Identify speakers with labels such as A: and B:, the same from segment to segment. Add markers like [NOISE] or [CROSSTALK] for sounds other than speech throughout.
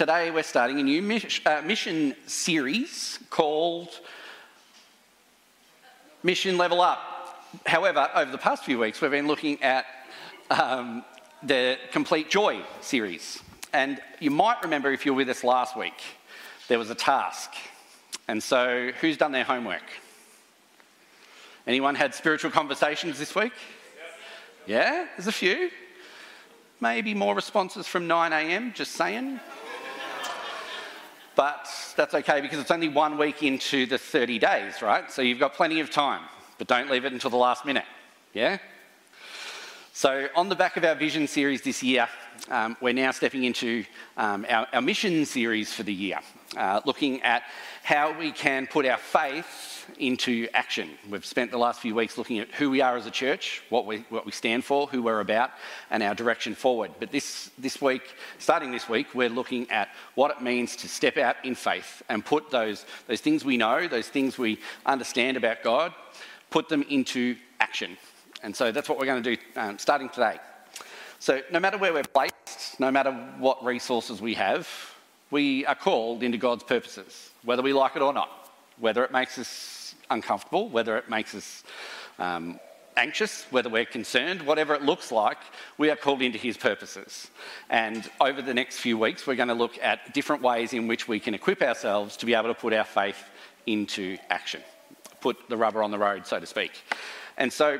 A: Today we're starting a new uh, mission series called Mission Level Up. However, over the past few weeks, we've been looking at um, the Complete Joy series. And you might remember if you were with us last week, there was a task. And so, who's done their homework? Anyone had spiritual conversations this week? Yeah, there's a few. Maybe more responses from 9 a.m., just saying. But that's okay because it's only one week into the 30 days, right? So you've got plenty of time, but don't leave it until the last minute. Yeah? So, on the back of our vision series this year, um, we're now stepping into um, our, our, mission series for the year, uh, looking at how we can put our faith into action. We've spent the last few weeks looking at who we are as a church, what we, what we stand for, who we're about, and our direction forward. But this, this week, starting this week, we're looking at what it means to step out in faith and put those, those things we know, those things we understand about God, put them into action. And so that's what we're going to do um, starting today. So, no matter where we're placed, no matter what resources we have, we are called into God's purposes, whether we like it or not, whether it makes us uncomfortable, whether it makes us um, anxious, whether we're concerned, whatever it looks like, we are called into His purposes. And over the next few weeks, we're going to look at different ways in which we can equip ourselves to be able to put our faith into action, put the rubber on the road, so to speak. And so,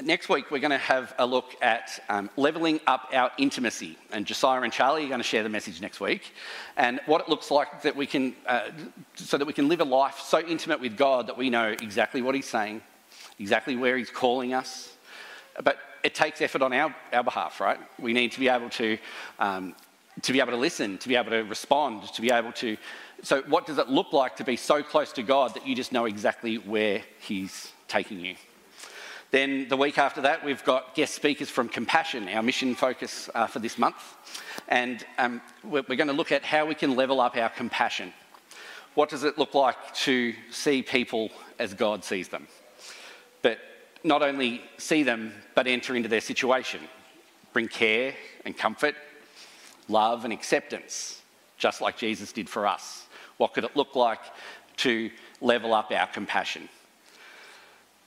A: Next week, we're going to have a look at um, levelling up our intimacy. And Josiah and Charlie are going to share the message next week. And what it looks like that we can, uh, so that we can live a life so intimate with God that we know exactly what He's saying, exactly where He's calling us. But it takes effort on our, our behalf, right? We need to be able to, um, to be able to listen, to be able to respond, to be able to. So, what does it look like to be so close to God that you just know exactly where He's taking you? Then the week after that, we've got guest speakers from Compassion, our mission focus uh, for this month. And um, we're, we're going to look at how we can level up our compassion. What does it look like to see people as God sees them? But not only see them, but enter into their situation, bring care and comfort, love and acceptance, just like Jesus did for us. What could it look like to level up our compassion?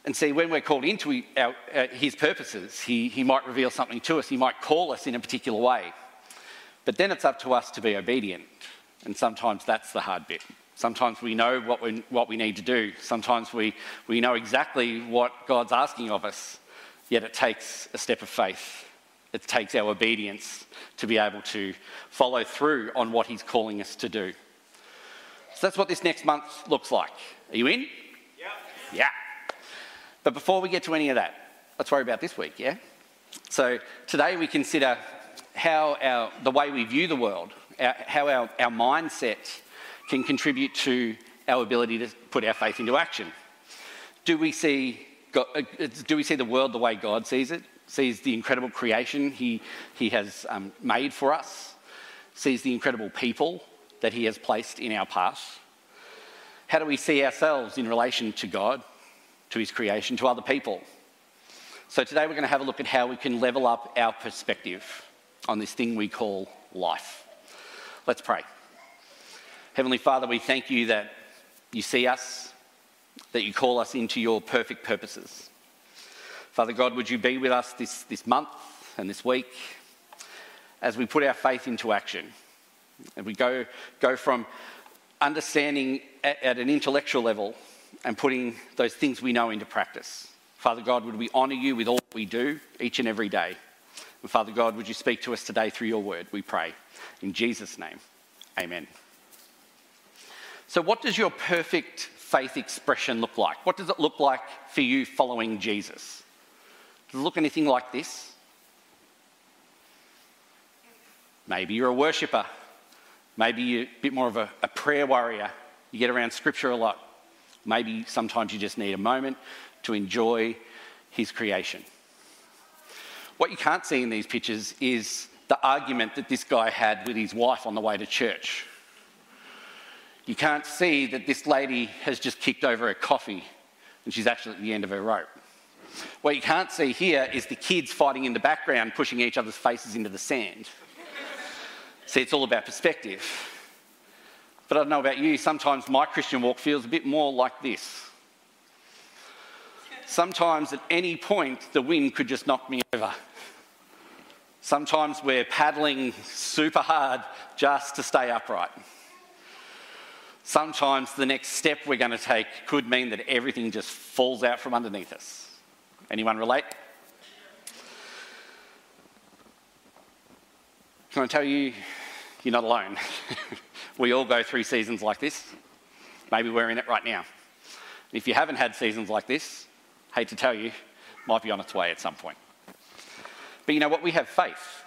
A: And see, when we're called into our, uh, his purposes, he, he might reveal something to us, he might call us in a particular way. But then it's up to us to be obedient. And sometimes that's the hard bit. Sometimes we know what we, what we need to do. Sometimes we, we know exactly what God's asking of us, yet it takes a step of faith. It takes our obedience to be able to follow through on what He's calling us to do. So that's what this next month looks like. Are you in?
B: Yeah.
A: Yeah. But before we get to any of that, let's worry about this week, yeah? So today we consider how our, the way we view the world, our, how our, our mindset can contribute to our ability to put our faith into action. Do we see, God, uh, do we see the world the way God sees it? Sees the incredible creation He, he has um, made for us? Sees the incredible people that He has placed in our path? How do we see ourselves in relation to God? To his creation, to other people. So today we're going to have a look at how we can level up our perspective on this thing we call life. Let's pray. Heavenly Father, we thank you that you see us, that you call us into your perfect purposes. Father God, would you be with us this, this month and this week as we put our faith into action? And we go, go from understanding at, at an intellectual level and putting those things we know into practice. Father God, would we honour you with all we do each and every day? And Father God, would you speak to us today through your word, we pray. In Jesus' name, amen. So, what does your perfect faith expression look like? What does it look like for you following Jesus? Does it look anything like this? Maybe you're a worshipper. Maybe you're a bit more of a, a prayer warrior you get around Scripture a lot. Maybe sometimes you just need a moment to enjoy His creation. What you can't see in these pictures is the argument that this guy had with his wife on the way to church. You can't see that this lady has just kicked over her coffee and she's actually at the end of her rope. What you can't see here is the kids fighting in the background, pushing each other's faces into the sand. see, it's all about perspective. But I don't know about you, sometimes my Christian walk feels a bit more like this. Sometimes at any point, the wind could just knock me over. Sometimes we're paddling super hard just to stay upright. Sometimes the next step we're going to take could mean that everything just falls out from underneath us. Anyone relate? Can I tell you, you're not alone. [LAUGHS] we all go through seasons like this. Maybe we're in it right now. If you haven't had seasons like this, hate to tell you, might be on its way at some point. But you know what? We have faith.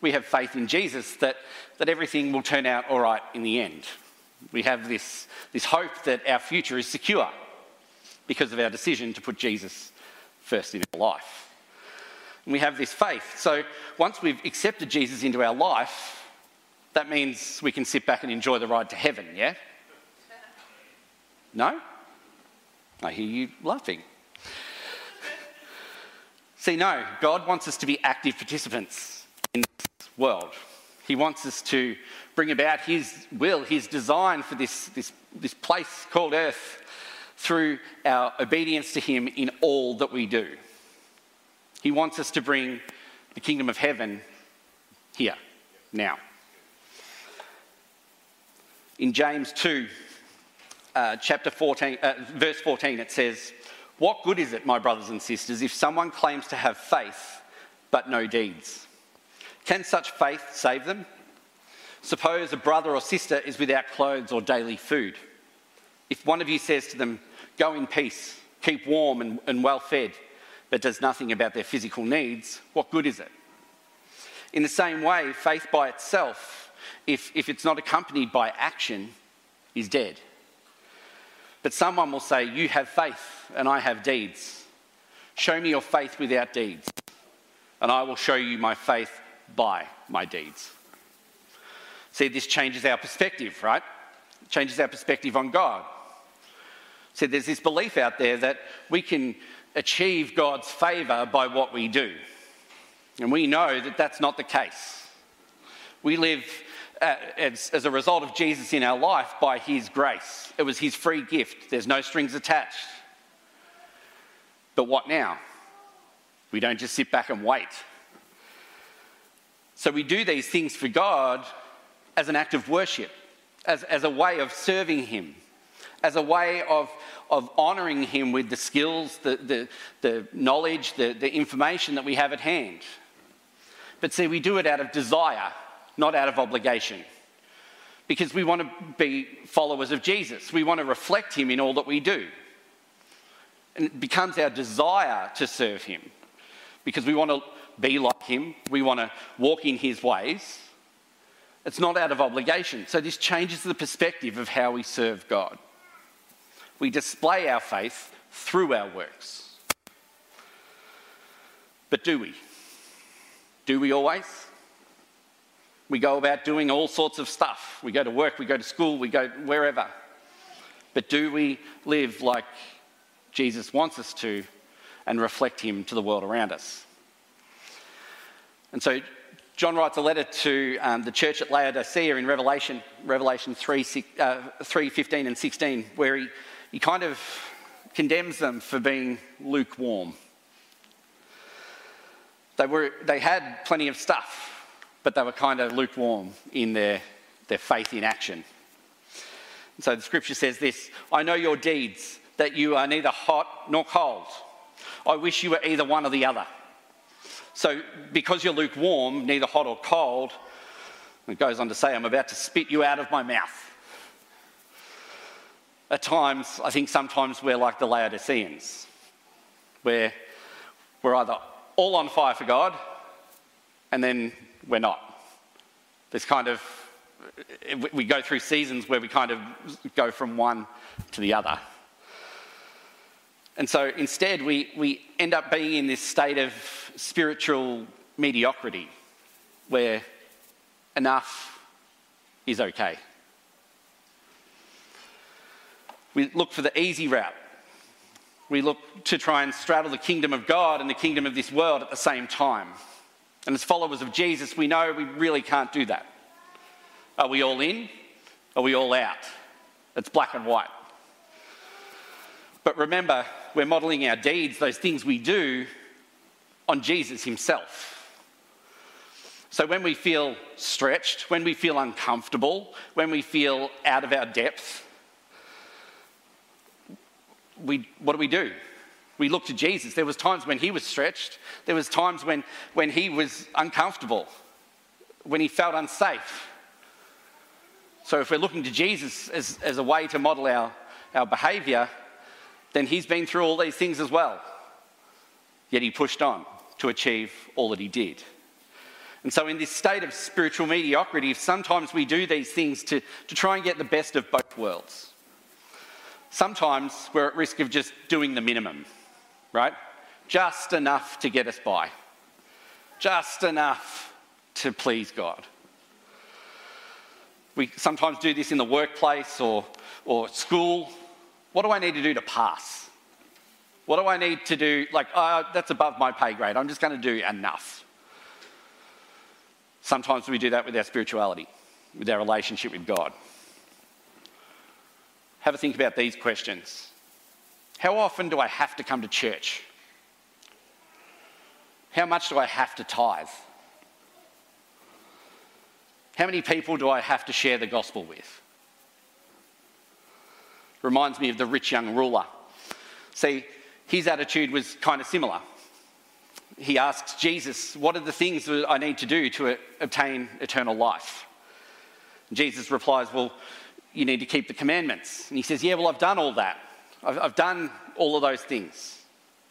A: We have faith in Jesus that, that everything will turn out all right in the end. We have this, this hope that our future is secure because of our decision to put Jesus first in our life. And we have this faith. So once we've accepted Jesus into our life, that means we can sit back and enjoy the ride to heaven, yeah? No? I hear you laughing. See, no, God wants us to be active participants in this world. He wants us to bring about His will, His design for this, this, this place called earth through our obedience to Him in all that we do. He wants us to bring the kingdom of heaven here, now. In James 2, uh, chapter 14, uh, verse 14, it says, What good is it, my brothers and sisters, if someone claims to have faith but no deeds? Can such faith save them? Suppose a brother or sister is without clothes or daily food. If one of you says to them, Go in peace, keep warm and, and well fed, but does nothing about their physical needs, what good is it? In the same way, faith by itself, if, if it's not accompanied by action, is dead. But someone will say, You have faith, and I have deeds. Show me your faith without deeds, and I will show you my faith by my deeds. See, this changes our perspective, right? It changes our perspective on God. See, there's this belief out there that we can achieve God's favour by what we do. And we know that that's not the case. We live Uh, as, as, a result of Jesus in our life by His grace. It was His free gift, there's no strings attached. But what now? We don't just sit back and wait. So we do these things for God as an act of worship, as, as a way of serving Him, as a way of, of honouring Him with the skills, the, the, the knowledge, the, the information that we have at hand. But see, we do it out of desire, not out of obligation. Because we want to be followers of Jesus. We want to reflect Him in all that we do. And it becomes our desire to serve Him because we want to be like Him, we want to walk in His ways. It's not out of obligation. So this changes the perspective of how we serve God. We display our faith through our works. But do we? Do we always? We go about doing all sorts of stuff. We go to work, we go to school, we go wherever. But do we live like Jesus wants us to and reflect Him to the world around us? And so John writes a letter to um, the church at Laodicea in Revelation, Revelation 3, uh, 3 15 and 16, where he, he kind of condemns them for being lukewarm. They, were, they had plenty of stuff, but they were kind of lukewarm in their, their faith in action. And so the scripture says this I know your deeds, that you are neither hot nor cold. I wish you were either one or the other. So, because you're lukewarm, neither hot or cold, it goes on to say, I'm about to spit you out of my mouth. At times, I think sometimes we're like the Laodiceans, where we're either all on fire for God and then we're not. There's kind of we go through seasons where we kind of go from one to the other. And so instead, we, we end up being in this state of spiritual mediocrity where enough is okay. We look for the easy route. We look to try and straddle the kingdom of God and the kingdom of this world at the same time. And as followers of Jesus, we know we really can't do that. Are we all in? Are we all out? It's black and white. But remember, we're modeling our deeds, those things we do, on Jesus himself. So when we feel stretched, when we feel uncomfortable, when we feel out of our depth, we, what do we do? We look to Jesus. There was times when he was stretched. There was times when, when he was uncomfortable, when he felt unsafe. So if we're looking to Jesus as, as a way to model our, our behaviour, then he's been through all these things as well. Yet he pushed on to achieve all that he did. And so, in this state of spiritual mediocrity, sometimes we do these things to, to try and get the best of both worlds. Sometimes we're at risk of just doing the minimum, right? Just enough to get us by, just enough to please God. We sometimes do this in the workplace or, or school. What do I need to do to pass? What do I need to do? Like, uh, that's above my pay grade. I'm just going to do enough. Sometimes we do that with our spirituality, with our relationship with God. Have a think about these questions. How often do I have to come to church? How much do I have to tithe? How many people do I have to share the gospel with? Reminds me of the rich young ruler. See, his attitude was kind of similar he asks Jesus, What are the things that I need to do to obtain eternal life? Jesus replies, Well, you need to keep the commandments. And he says, Yeah, well, I've done all that. I've, I've done all of those things.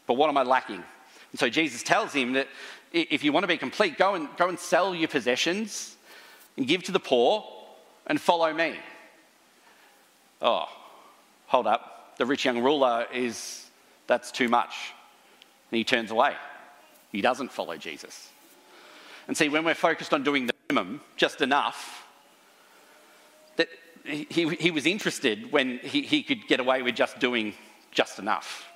A: But what am I lacking? And so Jesus tells him that if you want to be complete, go and, go and sell your possessions and give to the poor and follow me. Oh, hold up. The rich young ruler is, that's too much. And he turns away. He doesn't follow Jesus. And see, when we're focused on doing the minimum, just enough, he, he was interested when he, he could get away with just doing just enough.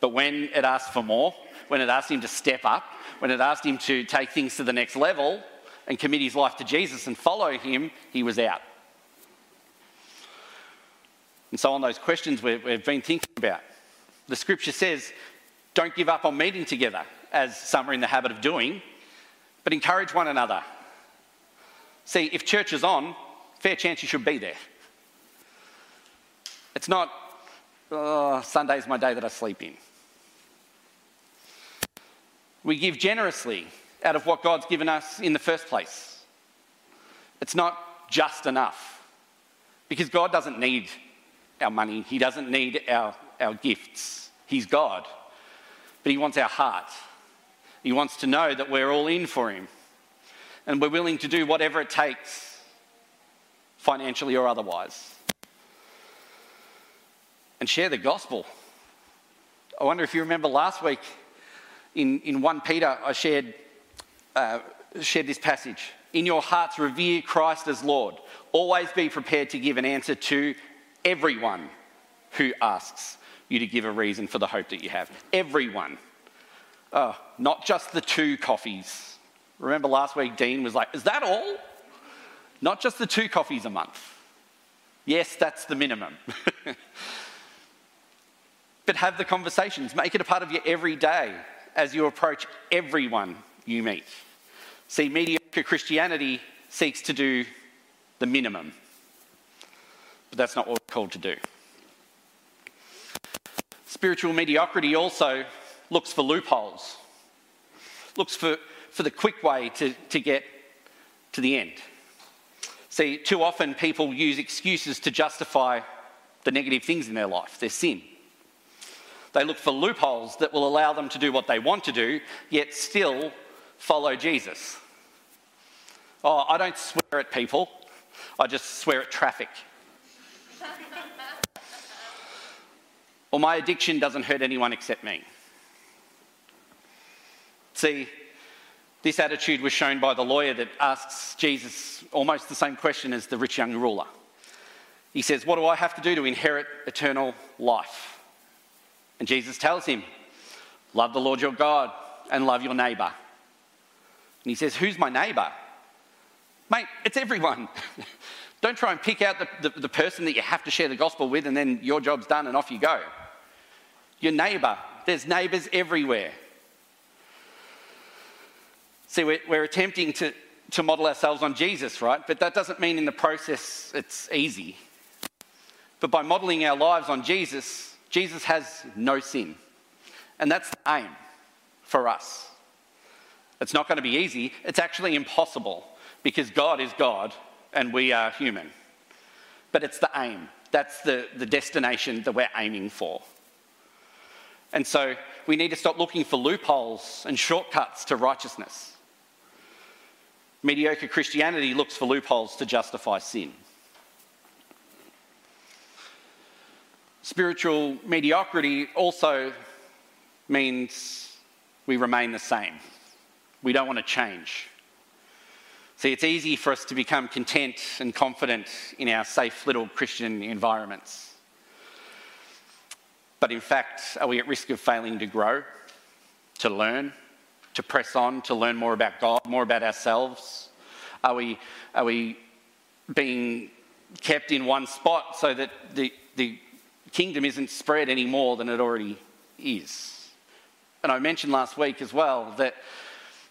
A: But when it asked for more, when it asked him to step up, when it asked him to take things to the next level and commit his life to Jesus and follow him, he was out. And so, on those questions we've, we've been thinking about, the scripture says, don't give up on meeting together as some are in the habit of doing, but encourage one another. See, if church is on, fair chance you should be there. It's not, oh, Sunday's my day that I sleep in. We give generously out of what God's given us in the first place. It's not just enough. Because God doesn't need our money, He doesn't need our, our gifts. He's God. But He wants our heart. He wants to know that we're all in for him and we're willing to do whatever it takes, financially or otherwise. And share the gospel. I wonder if you remember last week in, in 1 Peter, I shared, uh, shared this passage. In your hearts, revere Christ as Lord. Always be prepared to give an answer to everyone who asks you to give a reason for the hope that you have. Everyone. Oh, not just the two coffees. Remember last week, Dean was like, Is that all? Not just the two coffees a month. Yes, that's the minimum. [LAUGHS] but have the conversations, make it a part of your everyday as you approach everyone you meet. See, mediocre Christianity seeks to do the minimum, but that's not what we're called to do. Spiritual mediocrity also looks for loopholes, looks for, for the quick way to, to get to the end. See, too often people use excuses to justify the negative things in their life, their sin. They look for loopholes that will allow them to do what they want to do, yet still follow Jesus. Oh, I don't swear at people. I just swear at traffic. or my addiction doesn't hurt anyone except me. See, this attitude was shown by the lawyer that asks Jesus almost the same question as the rich young ruler. He says, What do I have to do to inherit eternal life? And Jesus tells him, Love the Lord your God and love your neighbour. And he says, Who's my neighbour? Mate, it's everyone. [LAUGHS] Don't try and pick out the, the, the, person that you have to share the gospel with and then your job's done and off you go. Your neighbour. There's neighbours everywhere. See, we're, we're attempting to, to model ourselves on Jesus, right? But that doesn't mean in the process it's easy. But by modeling our lives on Jesus, Jesus has no sin. And that's the aim for us. It's not going to be easy, it's actually impossible because God is God and we are human. But it's the aim. That's the, the destination that we're aiming for. And so we need to stop looking for loopholes and shortcuts to righteousness. Mediocre Christianity looks for loopholes to justify sin. Spiritual mediocrity also means we remain the same. We don't want to change. See, it's easy for us to become content and confident in our safe little Christian environments. But in fact, are we at risk of failing to grow, to learn, to press on, to learn more about God, more about ourselves? Are we, are we being kept in one spot so that the, the kingdom isn't spread any more than it already is? And I mentioned last week as well that,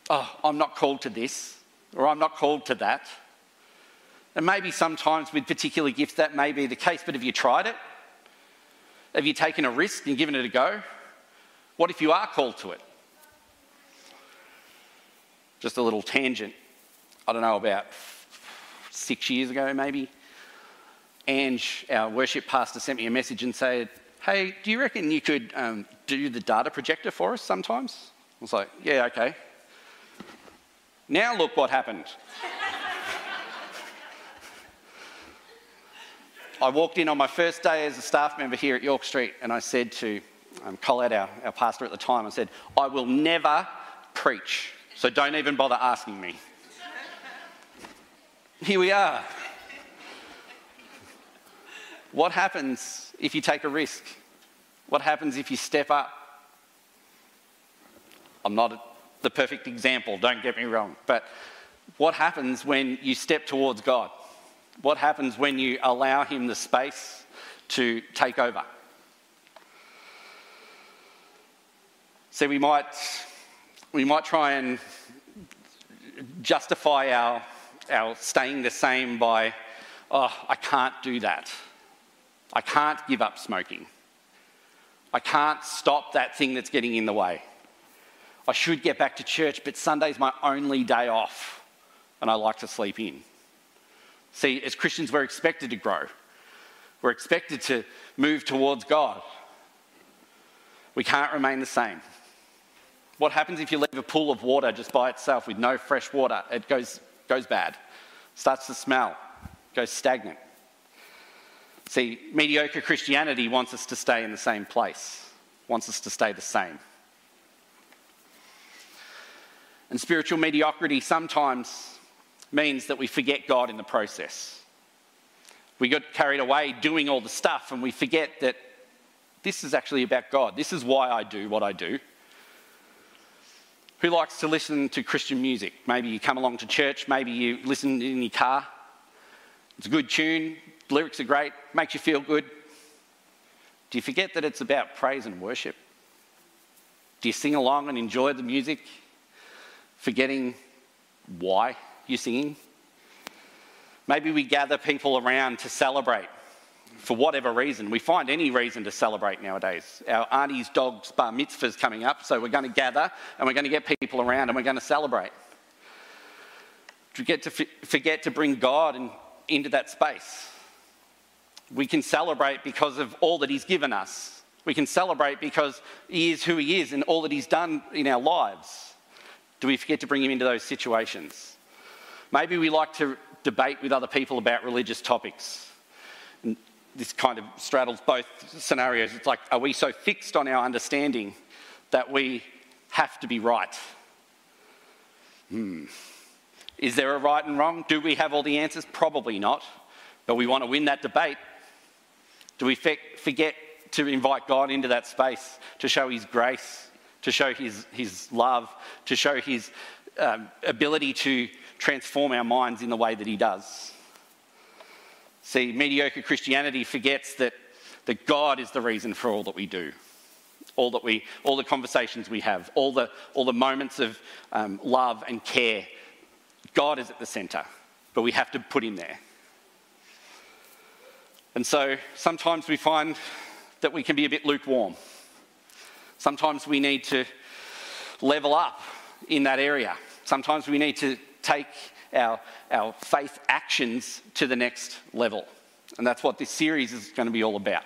A: oh, I'm not called to this or I'm not called to that. And maybe sometimes with particular gifts that may be the case, but have you tried it? Have you taken a risk and given it a go? What if you are called to it? Just a little tangent. I don't know, about six years ago maybe, Ange, our worship pastor, sent me a message and said, Hey, do you reckon you could um, do the data projector for us sometimes? I was like, Yeah, okay. Now look what happened. I walked in on my first day as a staff member here at York Street and I said to um, Colette, our, our pastor at the time, I said, I will never preach, so don't even bother asking me. Here we are. What happens if you take a risk? What happens if you step up? I'm not the perfect example, don't get me wrong. But what happens when you step towards God? What happens when you allow Him the space to take over? So we might, we might try and justify our, our staying the same by, oh, I can't do that. I can't give up smoking. I can't stop that thing that's getting in the way. I should get back to church, but Sunday's my only day off, and I like to sleep in. See, as Christians, we're expected to grow, we're expected to move towards God. We can't remain the same. What happens if you leave a pool of water just by itself with no fresh water? It goes, goes bad, starts to smell, goes stagnant. See, mediocre Christianity wants us to stay in the same place, wants us to stay the same. And spiritual mediocrity sometimes means that we forget God in the process. We get carried away doing all the stuff and we forget that this is actually about God. This is why I do what I do. Who likes to listen to Christian music? Maybe you come along to church, maybe you listen in your car. It's a good tune, lyrics are great, makes you feel good. Do you forget that it's about praise and worship? Do you sing along and enjoy the music? forgetting why you're singing. Maybe we gather people around to celebrate for whatever reason. We find any reason to celebrate nowadays. Our auntie's dog's bar mitzvah's coming up, so we're going to gather and we're going to get people around and we're going to celebrate. Do we get to forget to bring God in, into that space. We can celebrate because of all that He's given us. We can celebrate because He is who He is and all that He's done in our lives. Do we forget to bring him into those situations? Maybe we like to debate with other people about religious topics. This kind of straddles both scenarios. It's like, are we so fixed on our understanding that we have to be right? Hmm. Is there a right and wrong? Do we have all the answers? Probably not. But we want to win that debate. Do we forget to invite God into that space to show His grace, to show His, his love, to show His um, ability to transform our minds in the way that He does? See, mediocre Christianity forgets that, that God is the reason for all that we do, all, that we, all the conversations we have, all the, all the moments of um, love and care. God is at the centre, but we have to put Him there. And so sometimes we find that we can be a bit lukewarm. Sometimes we need to level up in that area. Sometimes we need to take our, our faith actions to the next level. And that's what this series is going to be all about.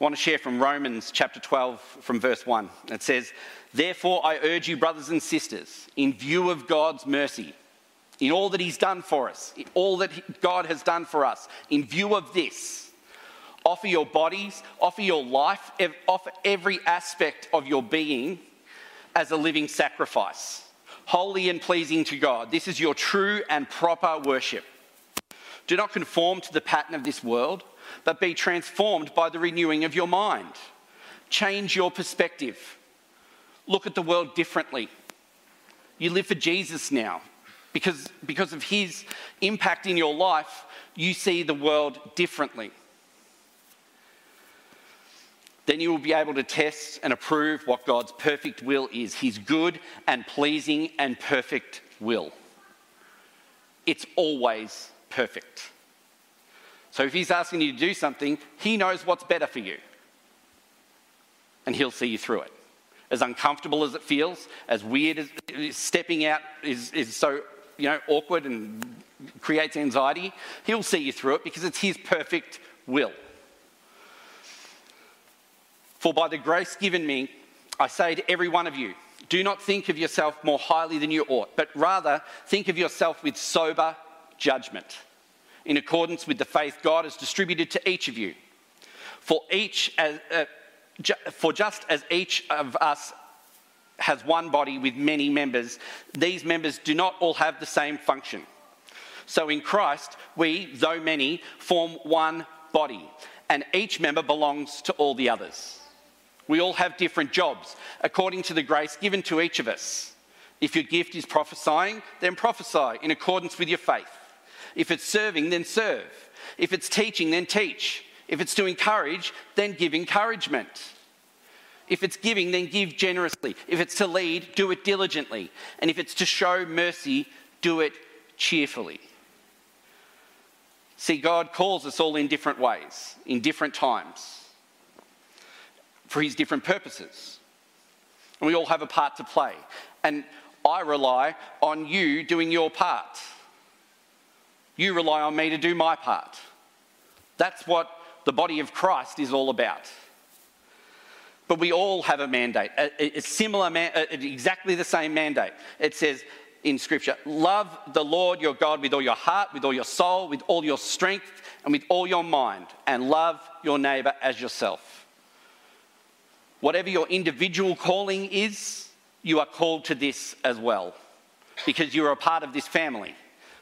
A: I want to share from Romans chapter 12, from verse 1. It says, Therefore, I urge you, brothers and sisters, in view of God's mercy, in all that He's done for us, all that God has done for us, in view of this, offer your bodies, offer your life, offer every aspect of your being as a living sacrifice, holy and pleasing to God. This is your true and proper worship. Do not conform to the pattern of this world, but be transformed by the renewing of your mind. Change your perspective. Look at the world differently. You live for Jesus now. Because, because of his impact in your life, you see the world differently. Then you will be able to test and approve what God's perfect will is his good and pleasing and perfect will. It's always perfect. So if he's asking you to do something, he knows what's better for you. And he'll see you through it. As uncomfortable as it feels, as weird as stepping out is, is so you know, awkward and creates anxiety, he'll see you through it because it's his perfect will. For by the grace given me, I say to every one of you, do not think of yourself more highly than you ought, but rather think of yourself with sober judgment, in accordance with the faith God has distributed to each of you. For each, as, uh, ju- for just as each of us has one body with many members, these members do not all have the same function. So in Christ, we, though many, form one body, and each member belongs to all the others. We all have different jobs according to the grace given to each of us. If your gift is prophesying, then prophesy in accordance with your faith. If it's serving, then serve. If it's teaching, then teach. If it's to encourage, then give encouragement. If it's giving, then give generously. If it's to lead, do it diligently. And if it's to show mercy, do it cheerfully. See, God calls us all in different ways, in different times, for His different purposes. And we all have a part to play. And I rely on you doing your part. You rely on me to do my part. That's what the body of Christ is all about. But we all have a mandate, a, a similar, man, a, exactly the same mandate. It says in Scripture, love the Lord your God with all your heart, with all your soul, with all your strength, and with all your mind, and love your neighbour as yourself. Whatever your individual calling is, you are called to this as well, because you are a part of this family,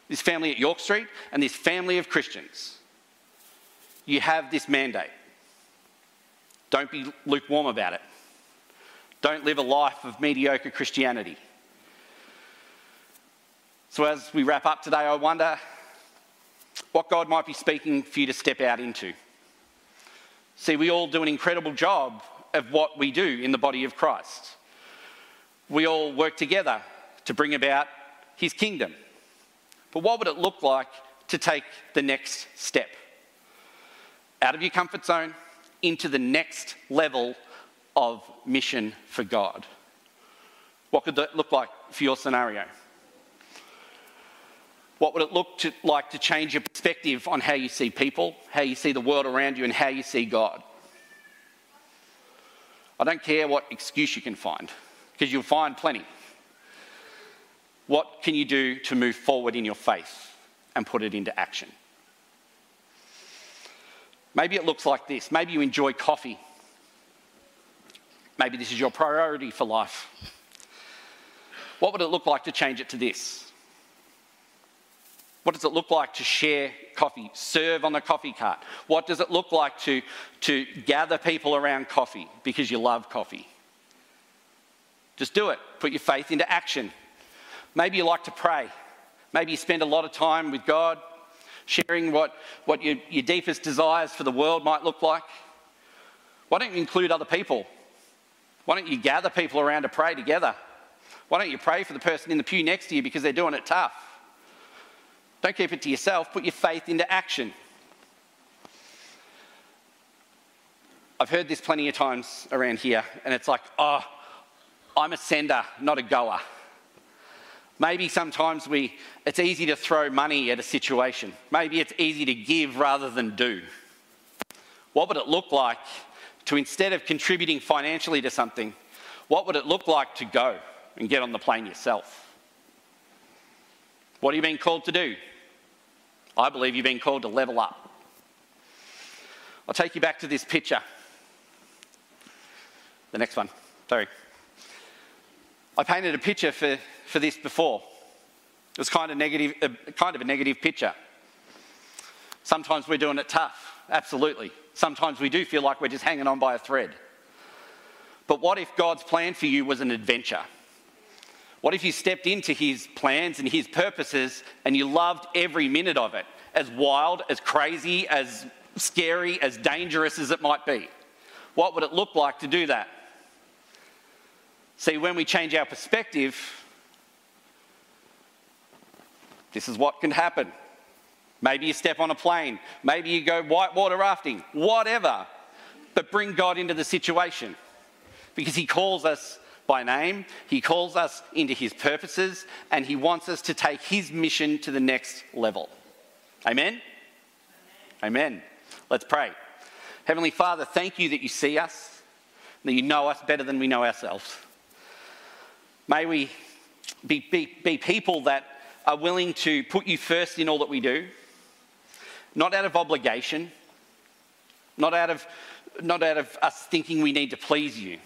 A: this family at York Street, and this family of Christians. You have this mandate. Don't be lukewarm about it. Don't live a life of mediocre Christianity. So, as we wrap up today, I wonder what God might be speaking for you to step out into. See, we all do an incredible job of what we do in the body of Christ. We all work together to bring about his kingdom. But what would it look like to take the next step? Out of your comfort zone, into the next level of mission for God. What could that look like for your scenario? What would it look to, like to change your perspective on how you see people, how you see the world around you, and how you see God? I don't care what excuse you can find, because you'll find plenty. What can you do to move forward in your faith? and put it into action. Maybe it looks like this. Maybe you enjoy coffee. Maybe this is your priority for life. What would it look like to change it to this? What does it look like to share coffee, serve on the coffee cart? What does it look like to, to gather people around coffee because you love coffee? Just do it. Put your faith into action. Maybe you like to pray. Maybe you spend a lot of time with God, sharing what, what your, your deepest desires for the world might look like. Why don't you include other people? Why don't you gather people around to pray together? Why don't you pray for the person in the pew next to you because they're doing it tough? Don't keep it to yourself, put your faith into action. I've heard this plenty of times around here, and it's like, oh, I'm a sender, not a goer. Maybe sometimes we, it's easy to throw money at a situation. Maybe it's easy to give rather than do. What would it look like to instead of contributing financially to something, what would it look like to go and get on the plane yourself? What are you being called to do? I believe you've been called to level up. I'll take you back to this picture. The next one, sorry. I painted a picture for, for this before. It was kind of, negative, uh, kind of a negative picture. Sometimes we're doing it tough, absolutely. Sometimes we do feel like we're just hanging on by a thread. But what if God's plan for you was an adventure? What if you stepped into his plans and his purposes and you loved every minute of it, as wild, as crazy, as scary, as dangerous as it might be? What would it look like to do that? See, when we change our perspective, this is what can happen. Maybe you step on a plane, maybe you go whitewater rafting, whatever, but bring God into the situation because He calls us by name. He calls us into his purposes and he wants us to take his mission to the next level. Amen? Amen. Amen. Let's pray. Heavenly Father, thank you that you see us, that you know us better than we know ourselves. May we be, be, be people that are willing to put you first in all that we do, not out of obligation, not out of, not out of us thinking we need to please you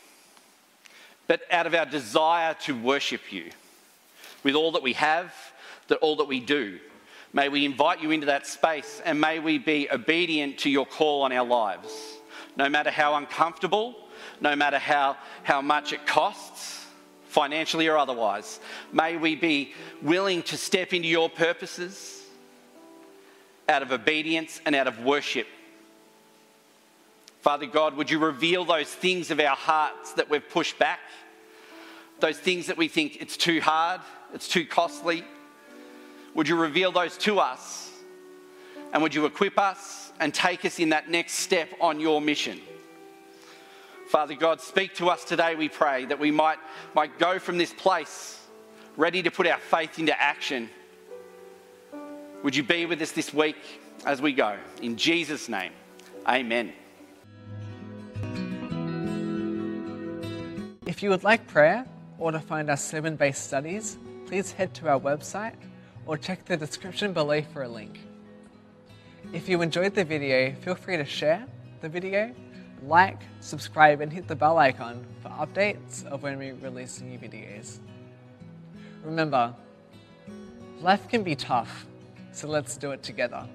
A: but out of our desire to worship you with all that we have, that all that we do. May we invite you into that space and may we be obedient to your call on our lives, no matter how uncomfortable, no matter how, how much it costs, financially or otherwise. May we be willing to step into your purposes out of obedience and out of worship Father God, would you reveal those things of our hearts that we've pushed back? Those things that we think it's too hard, it's too costly. Would you reveal those to us? And would you equip us and take us in that next step on your mission? Father God, speak to us today, we pray, that we might, might go from this place ready to put our faith into action. Would you be with us this week as we go? In Jesus' name, amen.
C: If you would like prayer or to find our sermon based studies, please head to our website or check the description below for a link. If you enjoyed the video, feel free to share the video, like, subscribe, and hit the bell icon for updates of when we release new videos. Remember, life can be tough, so let's do it together.